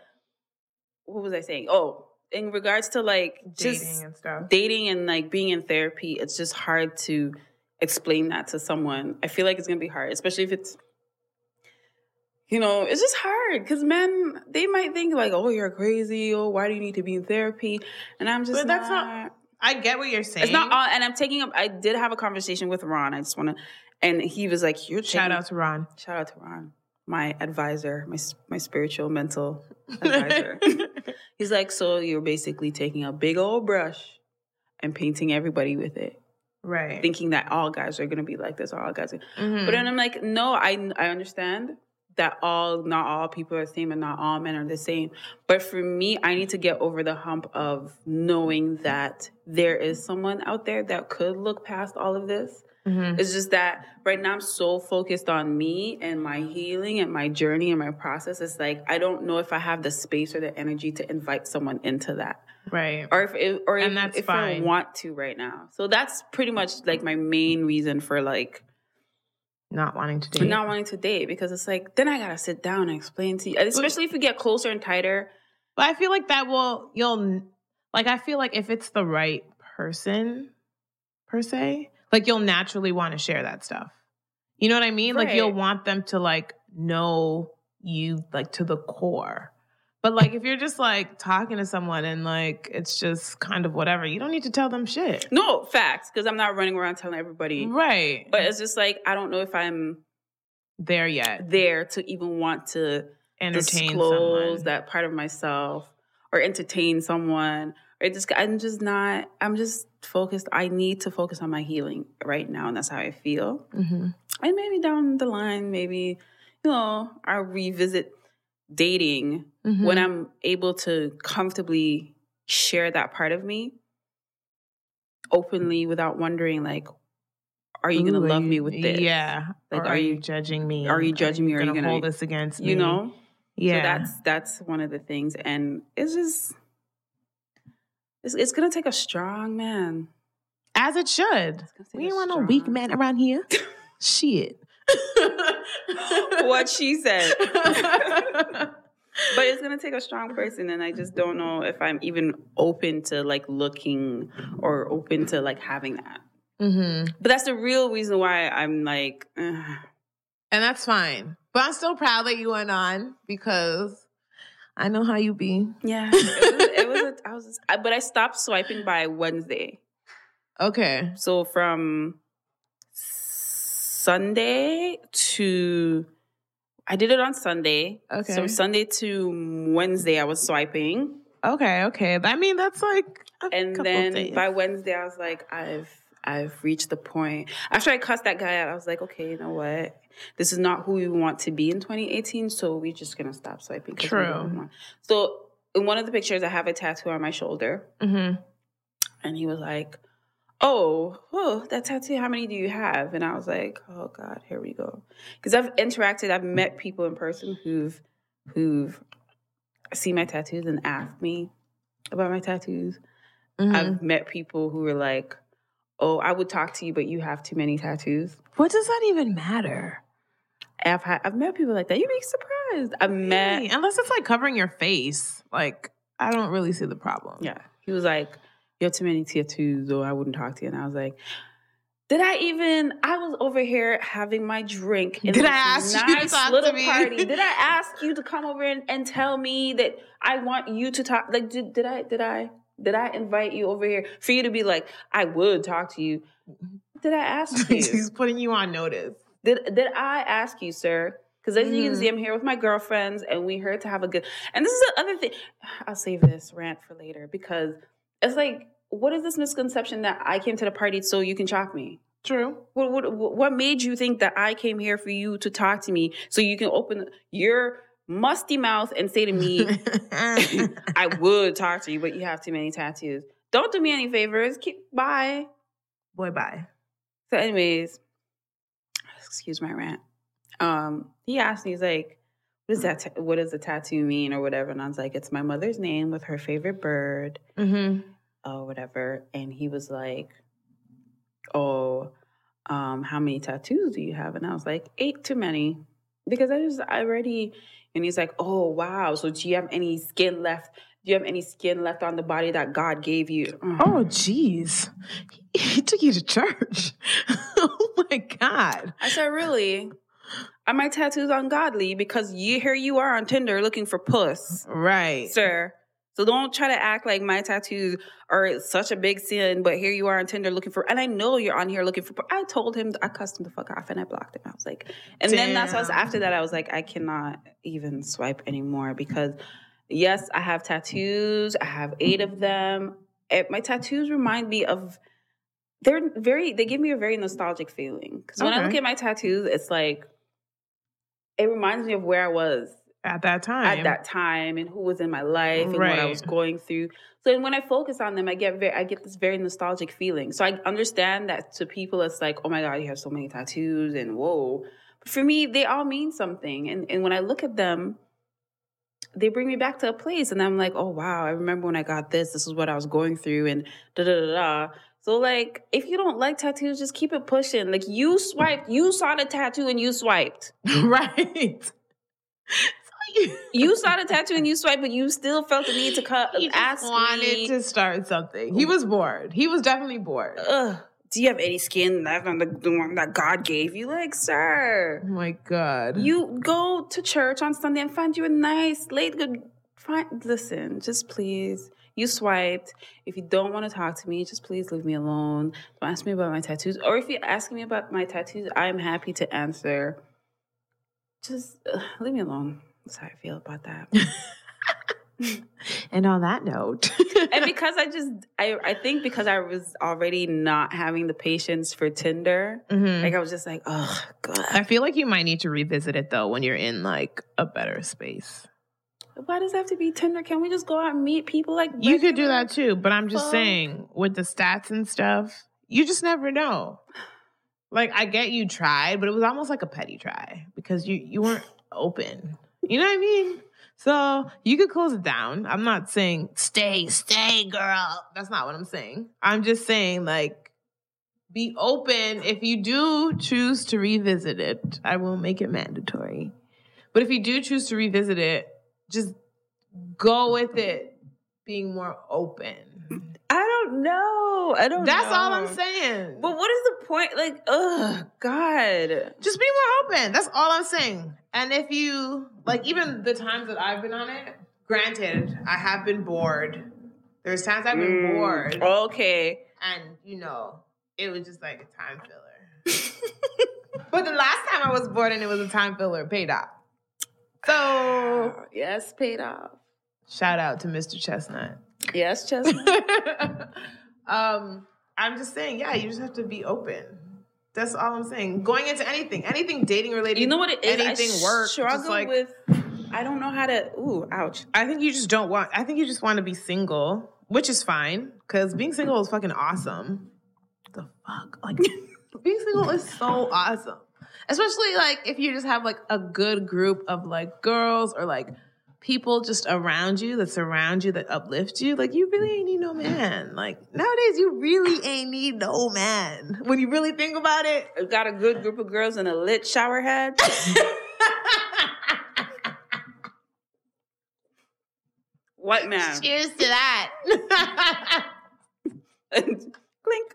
what was I saying? Oh, in regards to like Dating just and stuff. dating and like being in therapy, it's just hard to explain that to someone. I feel like it's gonna be hard, especially if it's you know, it's just hard because men they might think like, "Oh, you're crazy. Oh, why do you need to be in therapy?" And I'm just But that's not- I get what you're saying. It's not all. And I'm taking up. I did have a conversation with Ron. I just want to, and he was like, "You're Shout taking- out to Ron. shout out to Ron, my advisor, my my spiritual mental advisor." He's like, "So you're basically taking a big old brush and painting everybody with it, right. thinking that all guys are gonna be like this, or all guys." Are. Mhm. But then I'm like, no, I I understand that all not all people are the same and not all men are the same. But for me, I need to get over the hump of knowing that there is someone out there that could look past all of this. Mhm. It's just that right now I'm so focused on me and my healing and my journey and my process. It's like I don't know if I have the space or the energy to invite someone into that right. or if it, or And if, that's if I want to right now. So that's pretty much like my main reason for like Not wanting to date. not wanting to date because it's like then I gotta sit down and explain to you, especially if we get closer and tighter. But I feel like that will you'll like I feel like if it's the right person per se, like you'll naturally want to share that stuff. You know what I mean? Like you'll want them to like know you like to the core. But like if you're just like talking to someone and like it's just kind of whatever, you don't need to tell them shit. No facts because I'm not running around telling everybody. Right. But it's just like I don't know if I'm there yet. there to even want to Entertain disclose someone. that part of myself or entertain someone. Or just I'm just not. I'm just focused. I need to focus on my healing right now, and that's how I feel. hmm and maybe down the line, maybe you know, I'll revisit dating Mm-hmm. when I'm able to comfortably share that part of me openly without wondering, like, are you gonna Ooh, love me with this? Yeah. Like, are are you you- judging me? are you judging me or are you gonna gonna- hold this against me? You know? Yeah. So that's that's one of the things. And it's just it's, it's gonna take a strong man. As it should. It's gonna take We ain't want no weak man around here. Shit. what she said. But it's gonna take a strong person, and I just don't know if I'm even open to like looking or open to like having that. hmm But that's the real reason why I'm like, ugh. And that's fine. But I'm still proud that you went on because I know how you be. yeah. It was, it was a, I was, but I stopped swiping by Wednesday. Okay. So from Sunday to I did it on Sunday. Okay. So Sunday to Wednesday, I was swiping. Okay. Okay. I mean, that's like a and then days. by Wednesday, I was like, I've I've reached the point. After I cussed that guy out, I was like, okay, you know what? This is not who we want to be in 2018. So we're just gonna stop swiping. True. So in one of the pictures, I have a tattoo on my shoulder, Mhm. and he was like, "Oh, oh, that tattoo. How many do you have?" And I was like, "Oh God, here we go." Because I've interacted, I've met people in person who've who've seen my tattoos and asked me about my tattoos. Mhm. I've met people who were like, "Oh, I would talk to you, but you have too many tattoos." What does that even matter? I've had, I've met people like that. You'd be surprised. I've met, Hey, unless it's like covering your face. Like, I don't really see the problem. yeah. He was like, "You have too many tattoos, or I wouldn't talk to you." And I was like, "Did I even? I was over here having my drink. in Did this I ask you to nice talk to little me? party? Did I ask you to come over and, and tell me that I want you to talk? Like, did, did I? Did I?" Did I invite you over here for you to be like, I would talk to you? Did I ask you? He's putting you on notice. Did did I ask you, sir? Because as you can see, mm. I'm here with my girlfriends, and we here to have a good. And this is the other thing. I'll save this rant for later because it's like, what is this misconception that I came to the party so you can chop me? True. What what what made you think that I came here for you to talk to me so you can open your musty mouth and say to me, I would talk to you, but you have too many tattoos. Don't do me any favors. Keep bye. Boy, bye. So, anyways, excuse my rant. Um, he asked me, he's like, "What does that? ta- what does the tattoo mean, or whatever?" And I was like, "It's my mother's name with her favorite bird, Mm-hmm. or whatever." And he was like, "Oh, um, how many tattoos do you have?" And I was like, eight too many, because I just I already." And he's like, "Oh wow, so do you have any skin left Do you have any skin left on the body that God gave you? Mm. Oh, jeez. He, he took you to church. oh my God. I said, really? Are my tattoos ungodly? Because you here you are on Tinder looking for puss, Right. sir. So don't try to act like my tattoos are such a big sin, but here you are on Tinder looking for. And I know you're on here looking for. I told him I cussed him the fuck off and I blocked him. I was like, and then that's was, after that I was like, I cannot even swipe anymore because yes, I have tattoos. I have eight of them. Eh, My tattoos remind me of. They're very. They give me a very nostalgic feeling because when I look at my tattoos, it's like it reminds me of where I was At that time. at that time and who was in my life and what I was going through. So then when I focus on them, I get very, I get this very nostalgic feeling. So I understand that to people, it's like, oh my god, you have so many tattoos and whoa. But for me, they all mean something, and and when I look at them. They bring me back to a place, and I'm like, "Oh wow! I remember when I got this. This is what I was going through, and da da da da." So like, if you don't like tattoos, just keep it pushing. Like you swiped, you saw the tattoo and you swiped. right. You, saw the tattoo and you swiped, but you still felt the need to cut, he ask wanted me. to start something. He was bored. He was definitely bored. Ugh, do you have any skin left on the, the one that God gave you? Like, sir, Oh my God. you go to church on Sunday and find you a nice late good. Find, listen, just please. You swiped. If you don't want to talk to me, just please leave me alone. Don't ask me about my tattoos. Or if you're asking me about my tattoos, I'm happy to answer. Just ugh, leave me alone. That's how I feel about that. and on that note, and because I just, I, I think because I was already not having the patience for Tinder, Mhm. like I was just like, oh god, I feel like you might need to revisit it though when you're in like a better space. why does it have to be Tinder? Can we just go out and meet people like You could do that too, but I'm just Fuck. saying with the stats and stuff, you just never know. Like I get you tried, but it was almost like a petty try because you you weren't open. You know what I mean? So you could close it down. I'm not saying stay, stay, girl. That's not what I'm saying. I'm just saying like be open. If you do choose to revisit it, I will make it mandatory. But if you do choose to revisit it, just go with it being more open. I don't know. I don't. That's know. all I'm saying. But what is the point? Like, oh God. just be more open. That's all I'm saying. And if you like, even the times that I've been on it, granted, I have been bored. There's times I've been Mm, bored, Okay. and you know, it was just like a time filler. but the last time I was bored and it was a time filler, paid off. So yes, paid off. Shout out to Mr. Chestnut. Yes, Chestnut. um, I'm just saying, yeah, you just have to be open. That's all I'm saying. Going into anything, anything dating related, you know what it is? anything I work, struggle like with. I don't know how to. Ooh, ouch. I think you just don't want. I think you just want to be single, which is fine because being single is fucking awesome. The fuck, like being single is so awesome, especially like if you just have like a good group of like girls or like people just around you that surround you that uplift you. Like you really ain't need no man. Like nowadays, you really ain't need no man. When you really think about it. I've got a good group of girls and a lit shower head. what man? Cheers to that. Clink.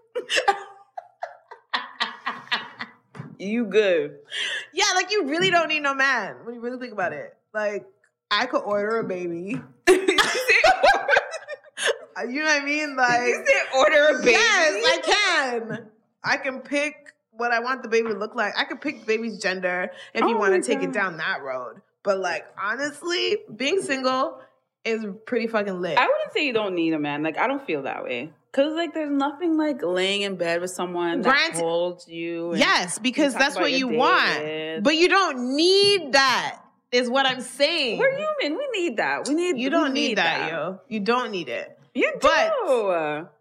you good. Yeah, like you really don't need no man when you really think about it. Like I could order a baby. You know what I mean? Like you said order a baby. yes, I can. I can pick what I want the baby to look like. I could pick the baby's gender if you Oh want to take it down that road. But like honestly, being single is pretty fucking lit. I wouldn't say you don't need a man. Like I don't feel that way. Cause like there's nothing like laying in bed with someone that Granted- holds you. and yes, because that's what you want. But you don't need that. Is what I'm saying. we're human. We need that. We need. You don't need that, yo. You don't need it. You do. But-.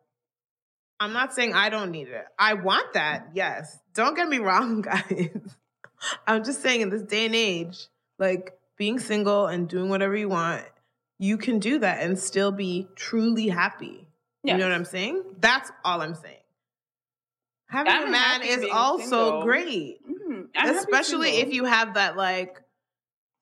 I'm not saying I don't need it. I want that, yes. Don't get me wrong, guys. I'm just saying in this day and age, like being single and doing whatever you want, you can do that and still be truly happy. You know what I'm saying? That's all I'm saying. Having I'm a man is also single. great. Mhm. Especially if you have that like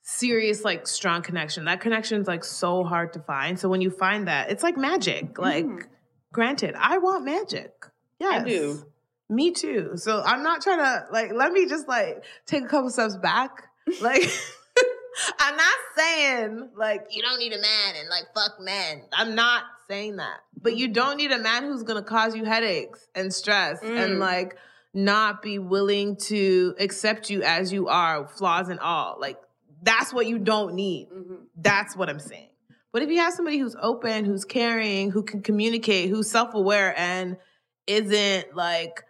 serious, like strong connection. That connection is like so hard to find. So when you find that, it's like magic. Like, Mhm. granted, I want magic. Yes. I do. Me too. So I'm not trying to like let me just like take a couple steps back. Like I'm not saying like you don't need a man and like fuck men. I'm not saying that. But you don't need a man who's gonna cause you headaches and stress and Mm. like not be willing to accept you as you are, flaws and all. Like that's what you don't need. Mhm. That's what I'm saying. But if you have somebody who's open, who's caring, who can communicate, who's self aware and isn't like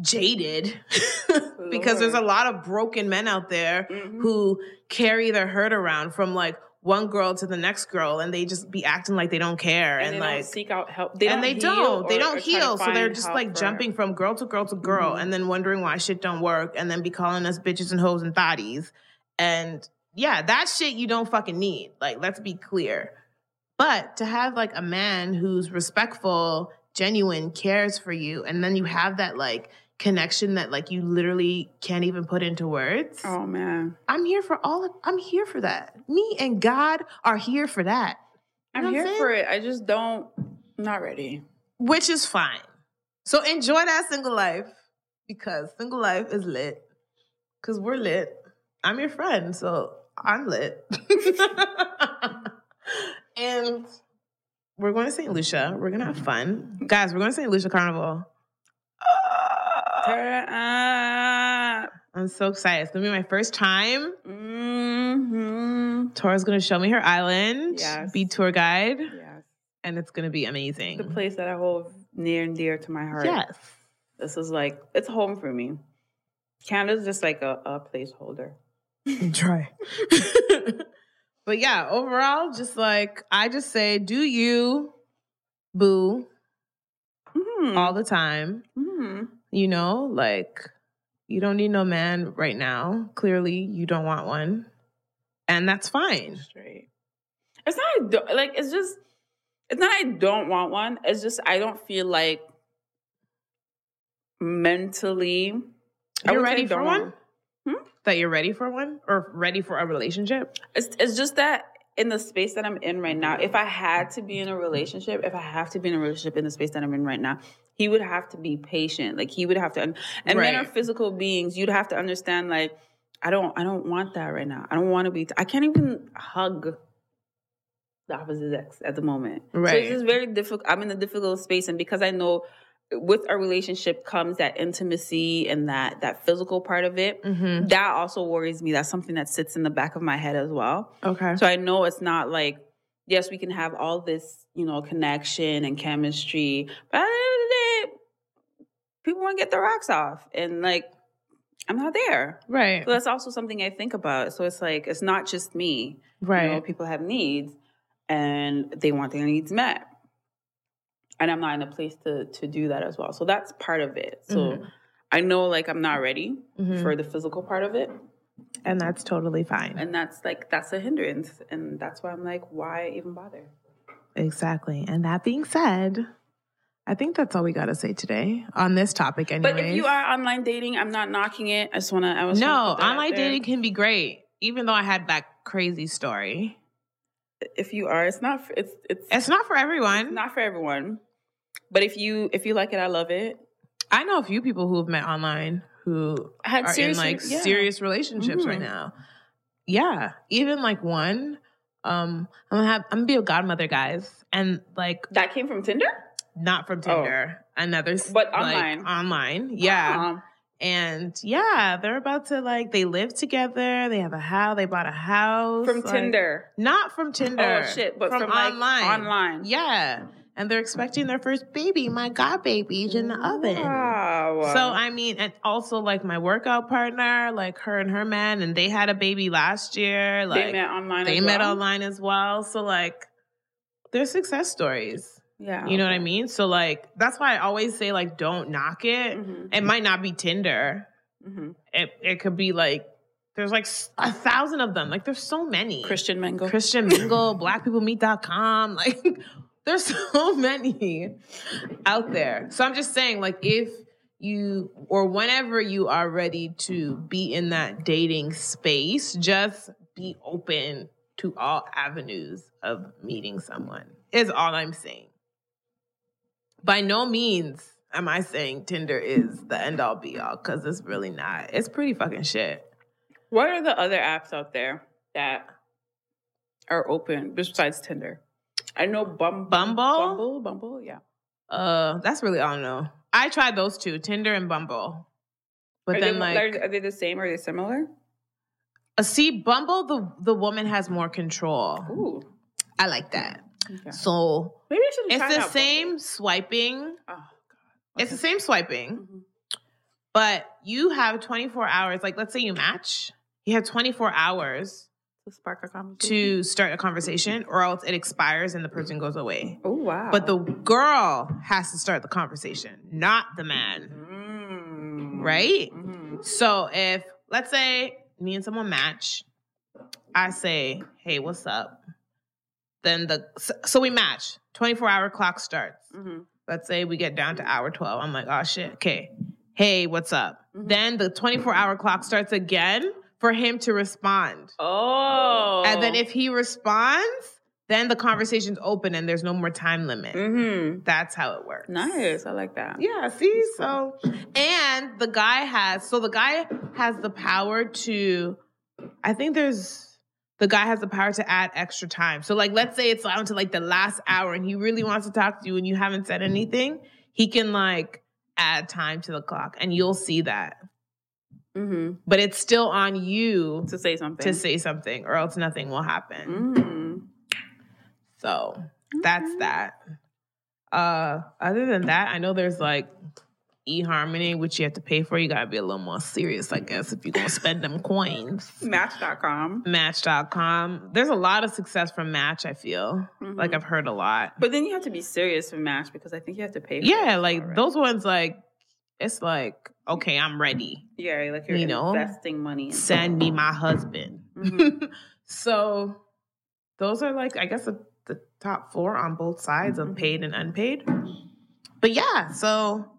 jaded, because there's a lot of broken men out there Mhm. who carry their hurt around from like one girl to the next girl and they just be acting like they don't care and, and, they like don't seek out help. They and they don't. They don't or try to heal. So they're just like jumping from girl to girl to girl Mhm. and then wondering why shit don't work and then be calling us bitches and hoes and thotties. And yeah, that shit you don't fucking need. Like, let's be clear. But to have like a man who's respectful, genuine, cares for you, and then you have that like connection that like you literally can't even put into words. Oh man, I'm here for all of, I'm here for that. Me and God are here for that. You I'm here saying? for it. I just don't. I'm not ready. which is fine. So enjoy that single life because single life is lit. Because we're lit. I'm your friend, so I'm lit. and we're going to St. Lucia. We're going to have fun. Guys, we're going to St. Lucia Carnival. Turn up. I'm so excited. It's going to be my first time. Mm-hmm. Tora's going to show me her island, Yes. be tour guide, Yes, and it's going to be amazing. the place that I hold near and dear to my heart. Yes. This is like it's home for me. Canada's just like a, a placeholder. Try. but yeah, overall, just like I just say, do you, boo, Mm. all the time. Mm. You know, like you don't need no man right now. Clearly, you don't want one, and that's fine. Straight. It's not I don't, like it's just it's not I don't want one. It's just I don't feel like mentally. You're ready for one. Hmm? That you're ready for one, or ready for a relationship. It's it's just that in the space that I'm in right now, if I had to be in a relationship, if I have to be in a relationship in the space that I'm in right now, he would have to be patient. Like he would have to, and men are physical beings. You'd have to understand. Like I don't, I don't want that right now. I don't want to be. I can't even hug the opposite sex at the moment. Right. So Right. it's just very difficult. I'm in a difficult space, and because I know with a relationship comes that intimacy and that that physical part of it. Mm-hmm. That also worries me. That's something that sits in the back of my head as well. Okay. So I know it's not like, yes, we can have all this, you know, connection and chemistry, but at the end of the day, people want to get their rocks off. And like, I'm not there. right. So that's also something I think about. So it's like, it's not just me. Right. You know, people have needs and they want their needs met. And I'm not in a place to to do that as well. So that's part of it. So Mhm. I know like I'm not ready Mhm. for the physical part of it. and that's totally fine. And that's like that's a hindrance. And that's why I'm like, why even bother? Exactly. And that being said, I think that's all we got to say today on this topic. Anyways, But if you are online dating, I'm not knocking it. I just wanna I was no, trying to put that out online dating can be great. Even though I had that crazy story, If you are, it's not it's it's it's not for everyone. not for everyone. But if you if you like it, I love it. I know a few people who have met online who had are in serious like yeah. serious relationships right Mhm. now. Yeah, even like one. Um, I'm gonna have I'm gonna be a godmother, guys, and like That came from Tinder? not from Tinder, another, s- Oh. But like, online. online, yeah. Um, And yeah, they're about to like they live together. They have a house. They bought a house from like- Tinder. Not from Tinder. Oh shit! But from, from, like, online. online. Yeah, and they're expecting their first baby. My god, baby's in the oven. Wow. So I mean, and also like my workout partner, like her and her man, and they had a baby last year. Like they met online. they as met well? online as well. So like, they're success stories. Yeah. You know what I mean? So like, that's why I always say like, don't knock it. Mhm. It might not be Tinder. Mhm. It it could be like there's like a thousand of them. Like there's so many. Christian Mingle. Christian Mingle, blackpeoplemeet.com. Like there's so many out there. So I'm just saying, like, if you or whenever you are ready to be in that dating space, just be open to all avenues of meeting someone. Is all I'm saying. By no means am I saying Tinder is the end all be all because it's really not. It's pretty fucking shit. What are the other apps out there that are open besides Tinder? I know Bumble. Bumble? Bumble, Bumble, yeah. Uh, that's really all I know. I tried those two, Tinder and Bumble. But are then they, like are, they the same? Or are they similar? uh, see, Bumble, the the woman has more control. Ooh. I like that. Okay. So Maybe I should it's the same swiping. Bumble. Oh, It's the same swiping, Mhm. but you have 24 hours. Like, let's say you match, you have 24 hours To spark a conversation. to start a conversation, or else it expires and the person goes away. Oh, wow. But the girl has to start the conversation, not the man, Mm. right? Mhm. So if, let's say, me and someone match, I say, hey, what's up? Then the, so- we match, 24 hour clock starts. Mhm. let's say we get down to hour 12 i'm like oh shit okay hey what's up Mhm. then the 24 hour clock starts again for him to respond Oh. and then if he responds then the conversation's open and there's no more time limit Mm-hmm. that's how it works Nice. I like that. yeah see so and the guy has so the guy has the power to i think there's the guy has the power to add extra time so like let's say it's down to like the last hour and he really wants to talk to you and you haven't said anything he can like add time to the clock and you'll see that Mm-hmm. but it's still on you To say something. to say something or else nothing will happen Mm. so that's that uh other than that i know there's like eHarmony, which you have to pay for. You gotta be a little more serious, I guess, if you're gonna spend them coins. Match.com. Match.com. There's a lot of success from Match, I feel. Like I've heard a lot. But then you have to be serious for Match because I think you have to pay for Yeah, like right? those ones like it's like, okay, I'm ready. Yeah, like you're you know, investing money in Send me my husband. Mhm. so those are like I guess the, the top four on both sides of Mhm. paid and unpaid. But yeah, so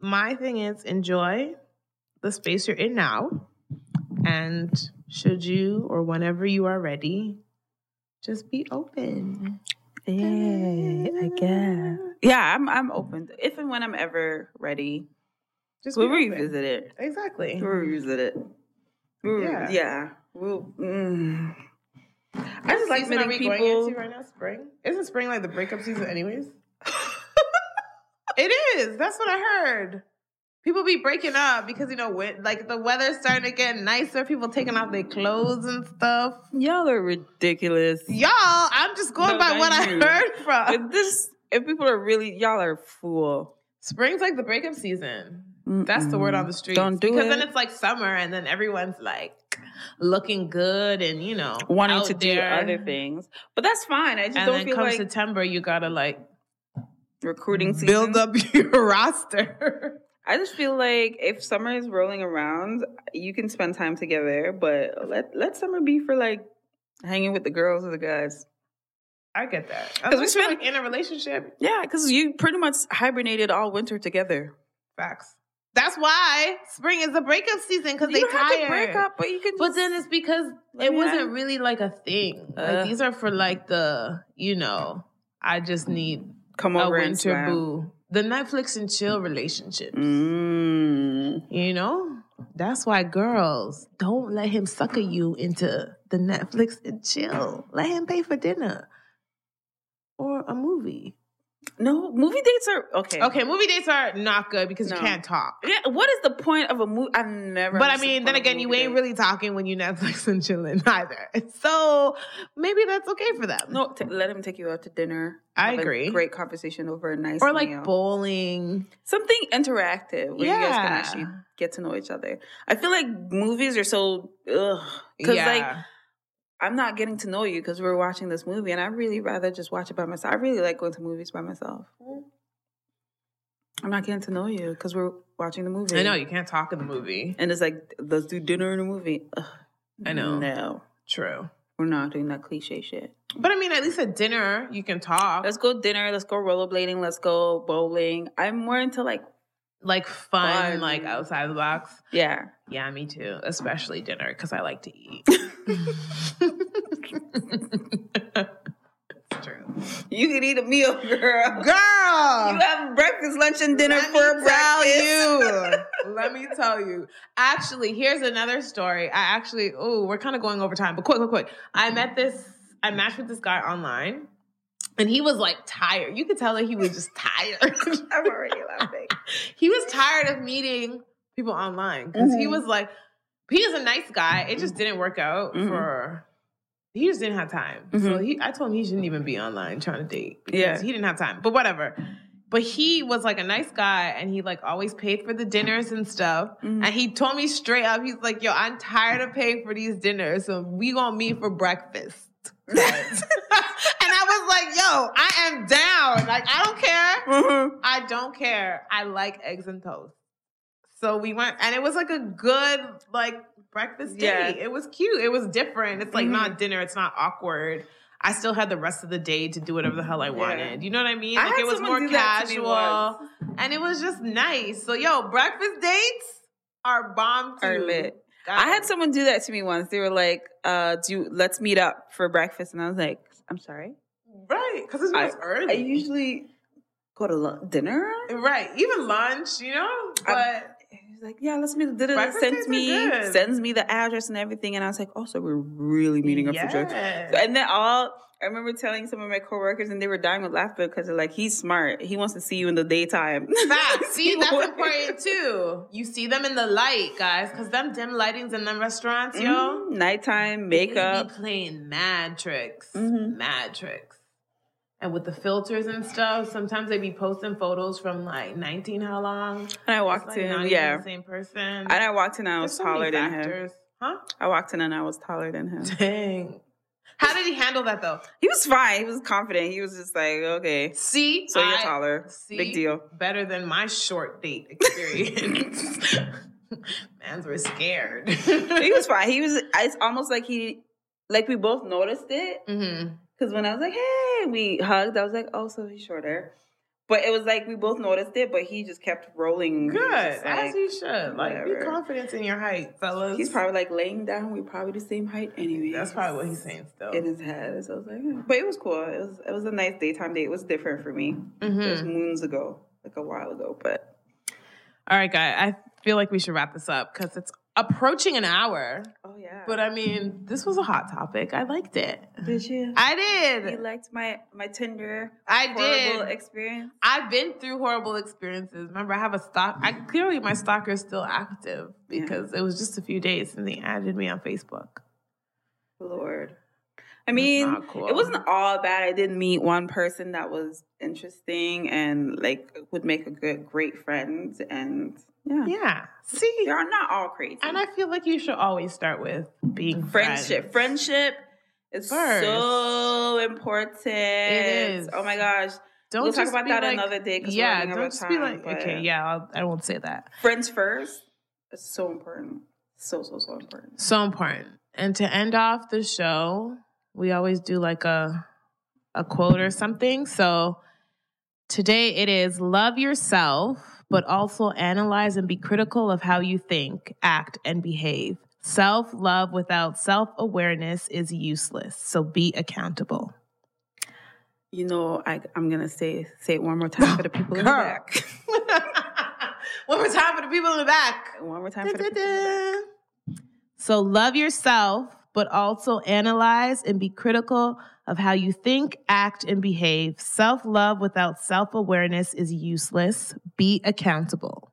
my thing is enjoy the space you're in now. And should you or whenever you are ready, just be open. Yeah, I guess. Yeah, I'm I'm open. If and when I'm ever ready, Just we'll revisit it. Exactly. We'll revisit it. We'll, Yeah. yeah. We'll, mm. I just like meeting we going people. into right now? Spring? Isn't spring like the breakup season, anyways? it is. That's what I heard. People be breaking up because you know, when, like the weather's starting to get nicer. People taking off their clothes and stuff. Y'all are ridiculous. Y'all, I'm just going No, by what I heard from. If this, if people are really, y'all are fool. Spring's like the breakup season. That's the word on the street. Don't do because it. then it's like summer, and then everyone's like looking good, and you know, Wanting to do other things, but that's fine. I just And don't then feel like September, you gotta like recruiting season. build up your roster. I just feel like if summer is rolling around, you can spend time together, but let let summer be for like hanging with the girls or the guys. I get that because we spent- like in a relationship. Yeah, because you pretty much hibernated all winter together. Facts. That's why spring is the breakup season because they don't have to break up, but you can. But then it's because it wasn't really like a thing. Uh. like these are for like the, you know, I just need come a over and winter slam. boo. The Netflix and chill relationships. Mm. You know? That's why girls don't let him sucker you into the Netflix and chill. Let him pay for dinner. Or a movie. No, movie dates are okay. Okay, movie dates are not good because No. you can't talk. Yeah, what is the point of a movie? I've never. But I mean, then point of a again, you ain't date. really talking when you Netflix and chilling either. So maybe that's okay for them. No, t- let him take you out to dinner. I agree. great conversation over a nice or like meal. bowling. something interactive where you guys can actually get to know each other. I feel like movies are so ugh because yeah. like I'm not getting to know you because we're watching this movie, and I really rather just watch it by myself. I really like going to movies by myself. Mm-hmm. I'm not getting to know you because we're watching the movie. I know you can't talk in the movie. and it's like let's do dinner in a movie. Ugh, I know. No, True. we're not doing that cliche shit. But I mean, at least at dinner you can talk. Let's go dinner. Let's go rollerblading. Let's go bowling. I'm more into like like fun, Fun. like outside the box. Yeah. Yeah, me too. Especially dinner because I like to eat. it's true. You can eat a meal, girl. Girl, You have breakfast, lunch, and dinner Let for me breakfast. you. Let me tell you. Actually, here's another story. I actually, oh, we're kind of going over time, but quick, quick, quick. I met this, I matched with this guy online, and he was like tired. You could tell that he was just tired. I'm already laughing. he was tired of meeting people online because he Mhm. was like, he is a nice guy. It just didn't work out Mhm. for. He just didn't have time. So Mhm. he, I told him he shouldn't even be online trying to date. Yeah. he didn't have time. But whatever. But he was like a nice guy, and he like always paid for the dinners and stuff. Mhm. And he told me straight up, he's like, "Yo, I'm tired of paying for these dinners, so we gonna meet for breakfast." and I was like, "Yo, I am down. Like, I don't care." Mhm. I don't care. I like eggs and toast. So we went, and it was like a good like breakfast Yeah. date. It was cute. It was different. It's like Mhm. not dinner. It's not awkward. I still had the rest of the day to do whatever the hell I wanted. You know what I mean? Like it was more do that to me casual, and it was just nice. So yo, breakfast dates are bomb too. Are lit. I had someone do that to me once. They were like, uh, "Do you, let's meet up for breakfast," and I was like, "I'm sorry. Right because it's I- early. I usually go to lu- dinner." right, even lunch. You know, but. He's like, "Yeah, let's meet." Did sends me sends me the address and everything, and I was like, "Oh, so we're really meeting up for drinks." Yes. And then all I remember telling some of my coworkers, and they were dying with laughter because they're like, "He's smart. He wants to see you in the daytime." Facts. See, that's important too. You see them in the light, guys, because them dim lightings in them restaurants, yo. Mhm. Nighttime makeup. playing mad tricks, Mhm. mad tricks. And with the filters and stuff, sometimes they'd be posting photos from like 19 how long. And I walked like, in, yeah. the same person. And I walked in, and I was There's so taller than him. Huh? I walked in, and I was taller than him. Dang. How did he handle that though? He was fine. He was confident. He was just like, "Okay, See, so you're I- taller. See? Big deal." Better than my short date experience. Mans were scared. he was fine. He was. It's almost like he, like we both noticed it. hmm Because when I was like, "Hey," we hugged. I was like, "Oh, so he's shorter." But it was like we both noticed it, but he just kept rolling. Good, just as he should. Like, be whatever. confident in your height, fellas. He's probably like laying down. We probably the same height anyway. That's probably what he's saying still. in his head. So I was like, "Hmm." but it was cool. It was it was a nice daytime date. It was different for me. It was moons ago, like a while ago. But All right, guy. I feel like we should wrap this up because it's approaching an hour. oh yeah, But I mean, this was a hot topic. I liked it. did you? I did. you liked my my Tinder I horrible did. experience. I've been through horrible experiences. Remember, I have a stock. I clearly my stalker is still active Yeah. because it was just a few days and he added me on Facebook. Lord. I mean, cool. it wasn't all bad. I did meet one person that was interesting and like would make a good, great friend. And yeah, Yeah. See, they are not all crazy. and I feel like you should always start with being friendship, friends. friendship is First. so important. It is. Oh my gosh, Don't we'll talk about that like- another day. Yeah, don't just be like, okay, yeah, I'll, I won't say that. friends first. It's so important. So so so important. So important. And to end off the show, we always do like a a quote or something. So today it is love yourself, but also analyze and be critical of how you think, act, and behave. Self love without self awareness is useless. So be accountable. You know, I, I'm gonna say say it one more time for the people in the back. One more time for the people in the back. One more time for the people in the back. So love yourself, but also analyze and be critical of how you think, act, and behave. Self love without self awareness is useless. Be accountable.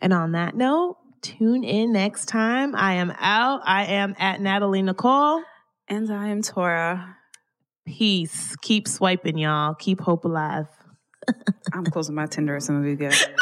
And on that note, tune in next time. I am out. I am at Natalie Nicole. And I am Tora. Peace. Keep swiping, y'all. Keep hope alive. I'm closing my Tinder as soon as we get out of here.